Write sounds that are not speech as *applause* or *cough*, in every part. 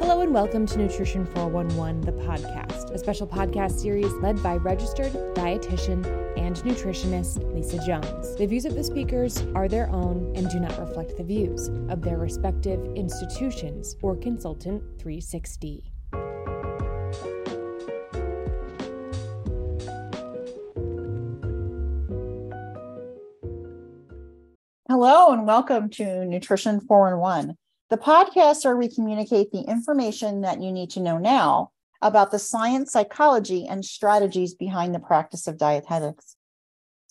Hello and welcome to Nutrition 411, the podcast, a special podcast series led by registered dietitian and nutritionist Lisa Jones. The views of the speakers are their own and do not reflect the views of their respective institutions or Consultant 360. Hello and welcome to Nutrition 411 the podcasts are we communicate the information that you need to know now about the science, psychology, and strategies behind the practice of dietetics.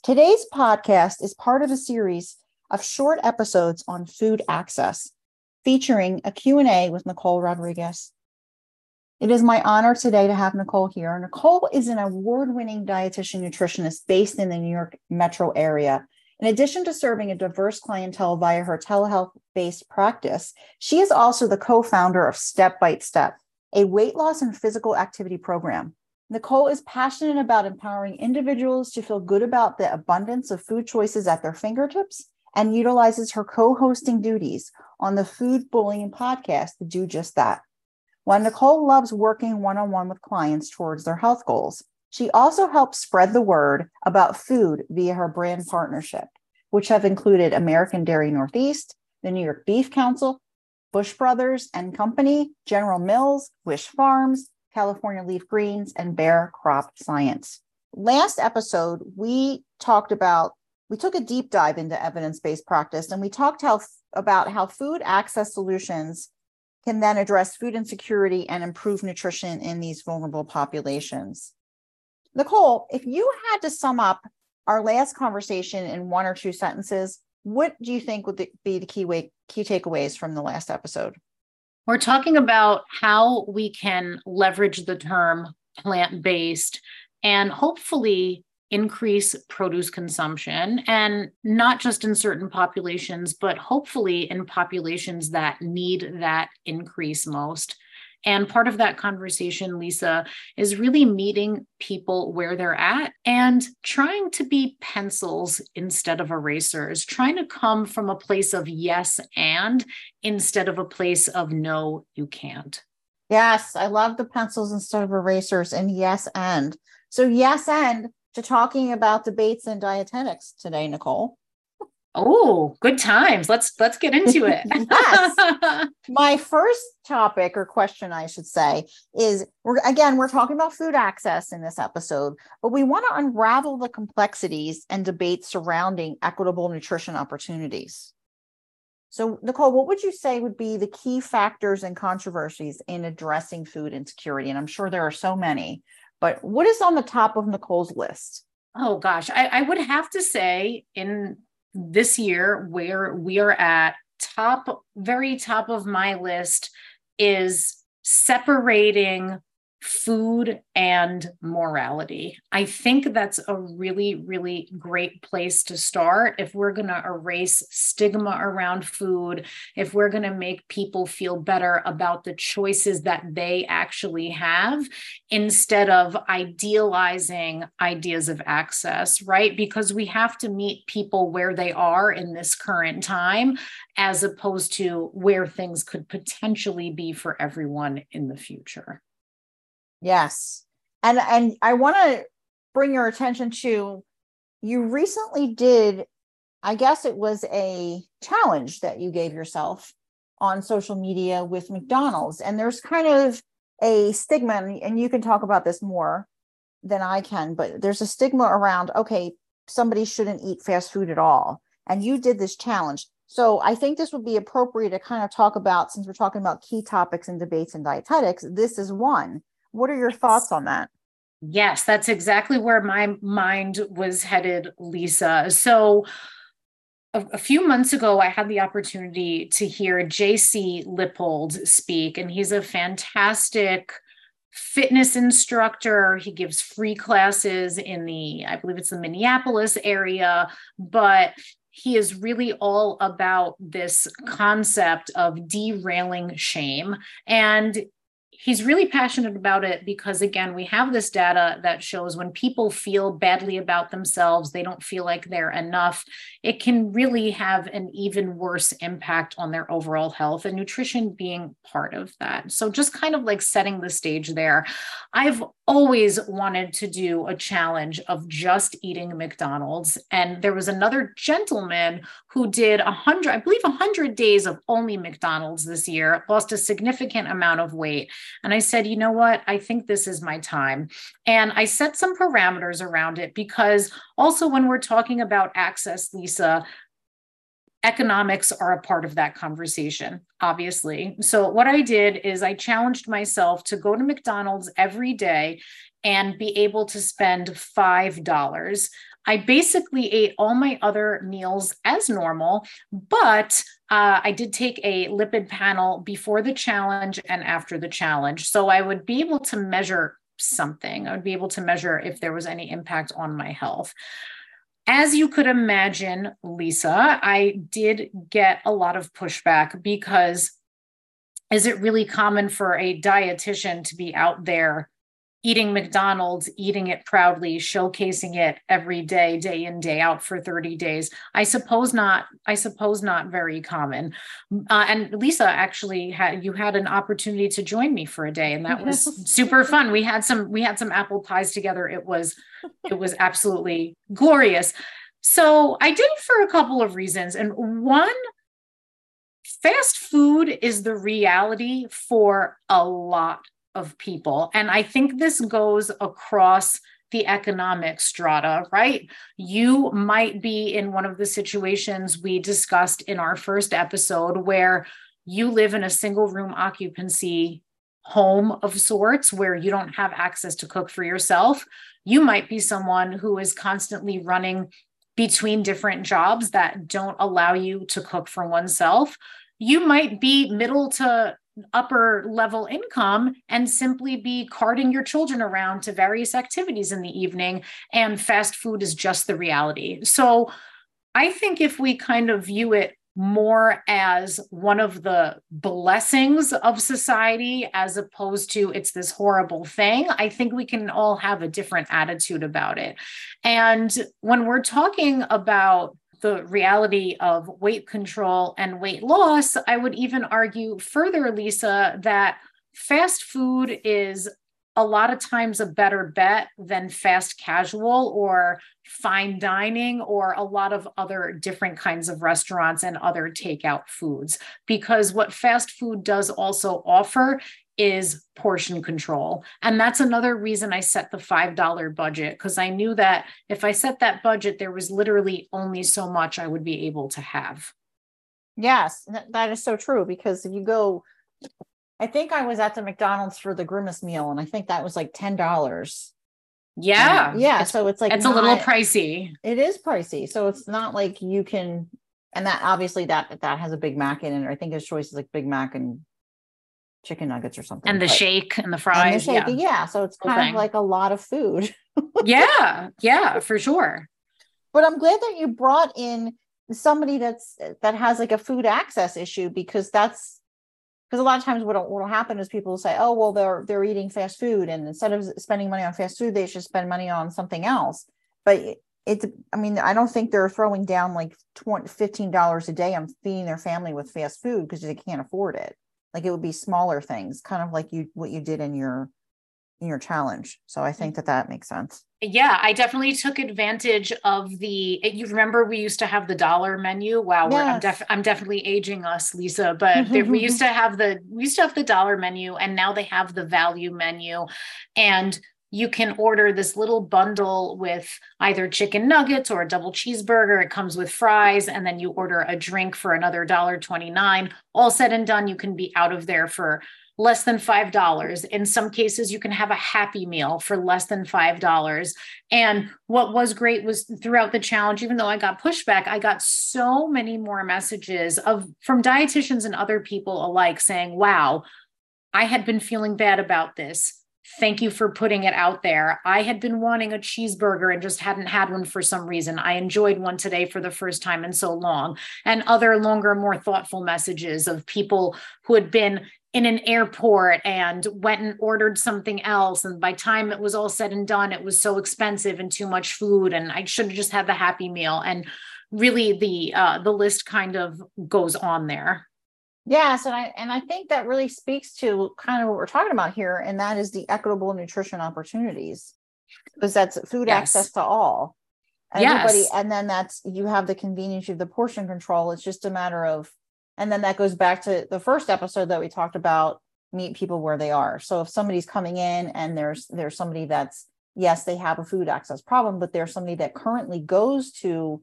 Today's podcast is part of a series of short episodes on food access, featuring a Q&A with Nicole Rodriguez. It is my honor today to have Nicole here. Nicole is an award-winning dietitian nutritionist based in the New York metro area in addition to serving a diverse clientele via her telehealth based practice, she is also the co founder of Step by Step, a weight loss and physical activity program. Nicole is passionate about empowering individuals to feel good about the abundance of food choices at their fingertips and utilizes her co hosting duties on the Food Bullying podcast to do just that. While Nicole loves working one on one with clients towards their health goals, she also helps spread the word about food via her brand partnership, which have included American Dairy Northeast, the New York Beef Council, Bush Brothers and Company, General Mills, Wish Farms, California Leafy Greens, and Bayer Crop Science. Last episode, we talked about, we took a deep dive into evidence based practice and we talked how, about how food access solutions can then address food insecurity and improve nutrition in these vulnerable populations. Nicole, if you had to sum up our last conversation in one or two sentences, what do you think would be the key way, key takeaways from the last episode? We're talking about how we can leverage the term plant based and hopefully increase produce consumption and not just in certain populations, but hopefully in populations that need that increase most. And part of that conversation, Lisa, is really meeting people where they're at and trying to be pencils instead of erasers, trying to come from a place of yes and instead of a place of no, you can't. Yes, I love the pencils instead of erasers and yes and. So, yes and to talking about debates in dietetics today, Nicole. Oh, good times. Let's let's get into it. *laughs* yes. *laughs* My first topic or question I should say is we're again we're talking about food access in this episode, but we want to unravel the complexities and debates surrounding equitable nutrition opportunities. So, Nicole, what would you say would be the key factors and controversies in addressing food insecurity? And I'm sure there are so many, but what is on the top of Nicole's list? Oh gosh, I, I would have to say in this year where we are at top very top of my list is separating food and morality. I think that's a really, really great place to start. If we're going to erase stigma around food, if we're going to make people feel better about the choices that they actually have, instead of idealizing ideas of access, right? Because we have to meet people where they are in this current time, as opposed to where things could potentially be for everyone in the future. Yes. And and I want to bring your attention to you recently did I guess it was a challenge that you gave yourself on social media with McDonald's. And there's kind of a stigma and you can talk about this more than I can but there's a stigma around okay somebody shouldn't eat fast food at all. And you did this challenge. So I think this would be appropriate to kind of talk about since we're talking about key topics and debates in dietetics this is one what are your thoughts on that? Yes, that's exactly where my mind was headed, Lisa. So, a, a, few months ago, I had the opportunity to hear JC Lippold speak, and he's a fantastic fitness instructor. He gives free classes in the, I believe it's the Minneapolis area, but he is really all about this concept of derailing shame. And he's really passionate about it because again we have this data that shows when people feel badly about themselves they don't feel like they're enough it can really have an even worse impact on their overall health and nutrition being part of that. So just kind of like setting the stage there. I've always wanted to do a challenge of just eating mcdonald's and there was another gentleman who did a hundred i believe a hundred days of only mcdonald's this year lost a significant amount of weight and I said, you know what? I think this is my time. And I set some parameters around it because also when we're talking about access, Lisa, economics are a part of that conversation, obviously. So, what I did is I challenged myself to go to McDonald's every day and be able to spend $5. I basically ate all my other meals as normal, but uh, I did take a lipid panel before the challenge and after the challenge. So I would be able to measure something. I would be able to measure if there was any impact on my health. As you could imagine, Lisa, I did get a lot of pushback because is it really common for a dietitian to be out there eating McDonald's, eating it proudly, showcasing it every day, day in, day out for 30 days. I suppose not, I suppose not very common. Uh, and Lisa actually had, you had an opportunity to join me for a day and that *laughs* was super fun. We had some, we had some apple pies together. It was, it was absolutely glorious. So I did it for a couple of reasons. And one, fast food is the reality for a lot of people. And I think this goes across the economic strata, right? You might be in one of the situations we discussed in our first episode where you live in a single room occupancy home of sorts where you don't have access to cook for yourself. You might be someone who is constantly running between different jobs that don't allow you to cook for oneself. You might be middle to upper level income and simply be carting your children around to various activities in the evening and fast food is just the reality. So i think if we kind of view it more as one of the blessings of society as opposed to it's this horrible thing i think we can all have a different attitude about it. And when we're talking about the reality of weight control and weight loss, I would even argue further, Lisa, that fast food is a lot of times a better bet than fast casual or fine dining or a lot of other different kinds of restaurants and other takeout foods. Because what fast food does also offer is portion control. And that's another reason I set the $5 budget because I knew that if I set that budget, there was literally only so much I would be able to have. Yes, that is so true because if you go, I think I was at the McDonald's for the grimace meal and I think that was like $10. Yeah. yeah. It's, so it's like, it's not, a little pricey. It is pricey. So it's not like you can, and that obviously that, that has a Big Mac in it. I think his choice is like Big Mac and chicken nuggets or something. And the but, shake and the fries. And the shake, yeah. yeah. So it's kind of like a lot of food. *laughs* yeah. Yeah, for sure. But I'm glad that you brought in somebody that's that has like a food access issue because that's because a lot of times what will happen is people will say, oh, well, they're they're eating fast food. And instead of spending money on fast food, they should spend money on something else. But it's I mean, I don't think they're throwing down like 20 $15 a day on feeding their family with fast food because they can't afford it like it would be smaller things kind of like you what you did in your in your challenge. So i think that that makes sense. Yeah i definitely took advantage of the you remember we used to have the dollar menu? Wow yes. I'm, def- I'm definitely aging us lisa but we used *laughs* to have the we used to have the dollar menu and now they have the value menu. And you can order this little bundle with either chicken nuggets or a double cheeseburger. It comes with fries, and then you order a drink for another $1.29. All said and done, you can be out of there for less than $5. In some cases, you can have a happy meal for less than $5. And what was great was throughout the challenge, even though I got pushback, I got so many more messages of from dietitians and other people alike saying, wow, I had been feeling bad about this Thank you for putting it out there. I had been wanting a cheeseburger and just hadn't had one for some reason. I enjoyed one today for the first time in so long. And other longer, more thoughtful messages of people who had been in an airport and went and ordered something else and by time it was all said and done it was so expensive and too much food and i should have just had the happy meal and really the uh the list kind of goes on there yes and i and i think that really speaks to kind of what we're talking about here and that is the equitable nutrition opportunities because that's food yes. access to all everybody yes. and then that's you have the convenience of the portion control it's just a matter of and then that goes back to the first episode that we talked about meet people where they are. So if somebody's coming in and there's there's somebody that's yes, they have a food access problem, but there's somebody that currently goes to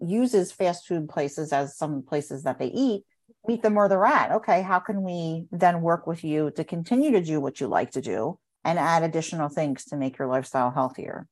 uses fast food places as some places that they eat, meet them where they're at. Okay, how can we then work with you to continue to do what you like to do and add additional things to make your lifestyle healthier?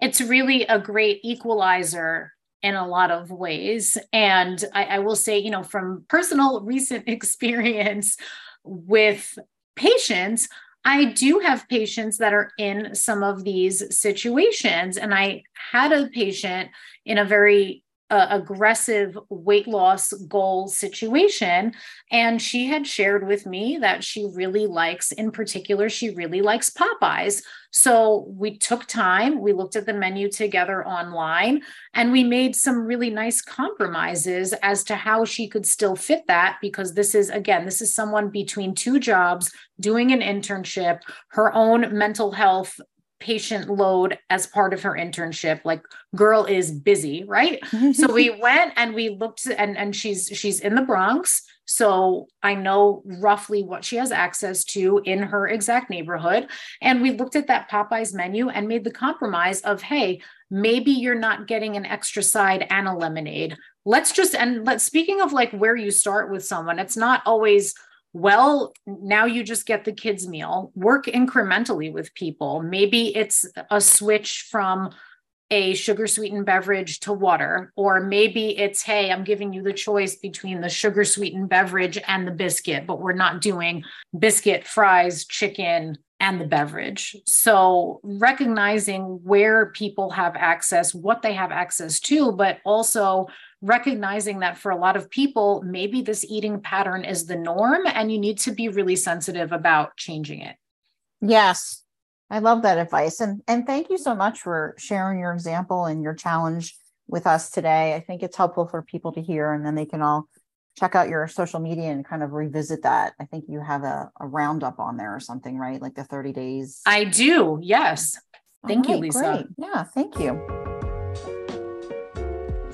It's really a great equalizer in a lot of ways. And I, I will say, you know, from personal *laughs* recent experience with patients, I do have patients that are in some of these situations. And I had a patient in a very uh, aggressive weight loss goal situation. And she had shared with me that she really likes, in particular, she really likes Popeyes. So we took time, we looked at the menu together online, and we made some really nice compromises as to how she could still fit that. Because this is, again, this is someone between two jobs doing an internship, her own mental health patient load as part of her internship like girl is busy right? *laughs* So we went and we looked and and she's she's in the bronx. So i know roughly what she has access to in her exact neighborhood. And we looked at that popeyes menu and made the compromise of hey maybe you're not getting an extra side and a lemonade. Let's just and let speaking of like where you start with someone it's not always well, now you just get the kids' meal. Work incrementally with people. Maybe it's a switch from a sugar sweetened beverage to water, or maybe it's, hey, I'm giving you the choice between the sugar sweetened beverage and the biscuit, but we're not doing biscuit, fries, chicken, and the beverage. So recognizing where people have access, what they have access to, but also recognizing that for a lot of people, maybe this eating pattern is the norm and you need to be really sensitive about changing it. Yes. I love that advice. And and thank you so much for sharing your example and your challenge with us today. I think it's helpful for people to hear and then they can all check out your social media and kind of revisit that. I think you have a, a roundup on there or something, right? Like the 30 days. I do. Yes. Thank right, you, Lisa. Great. Yeah, thank you.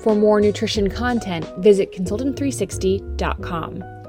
For more nutrition content, visit consultant360.com.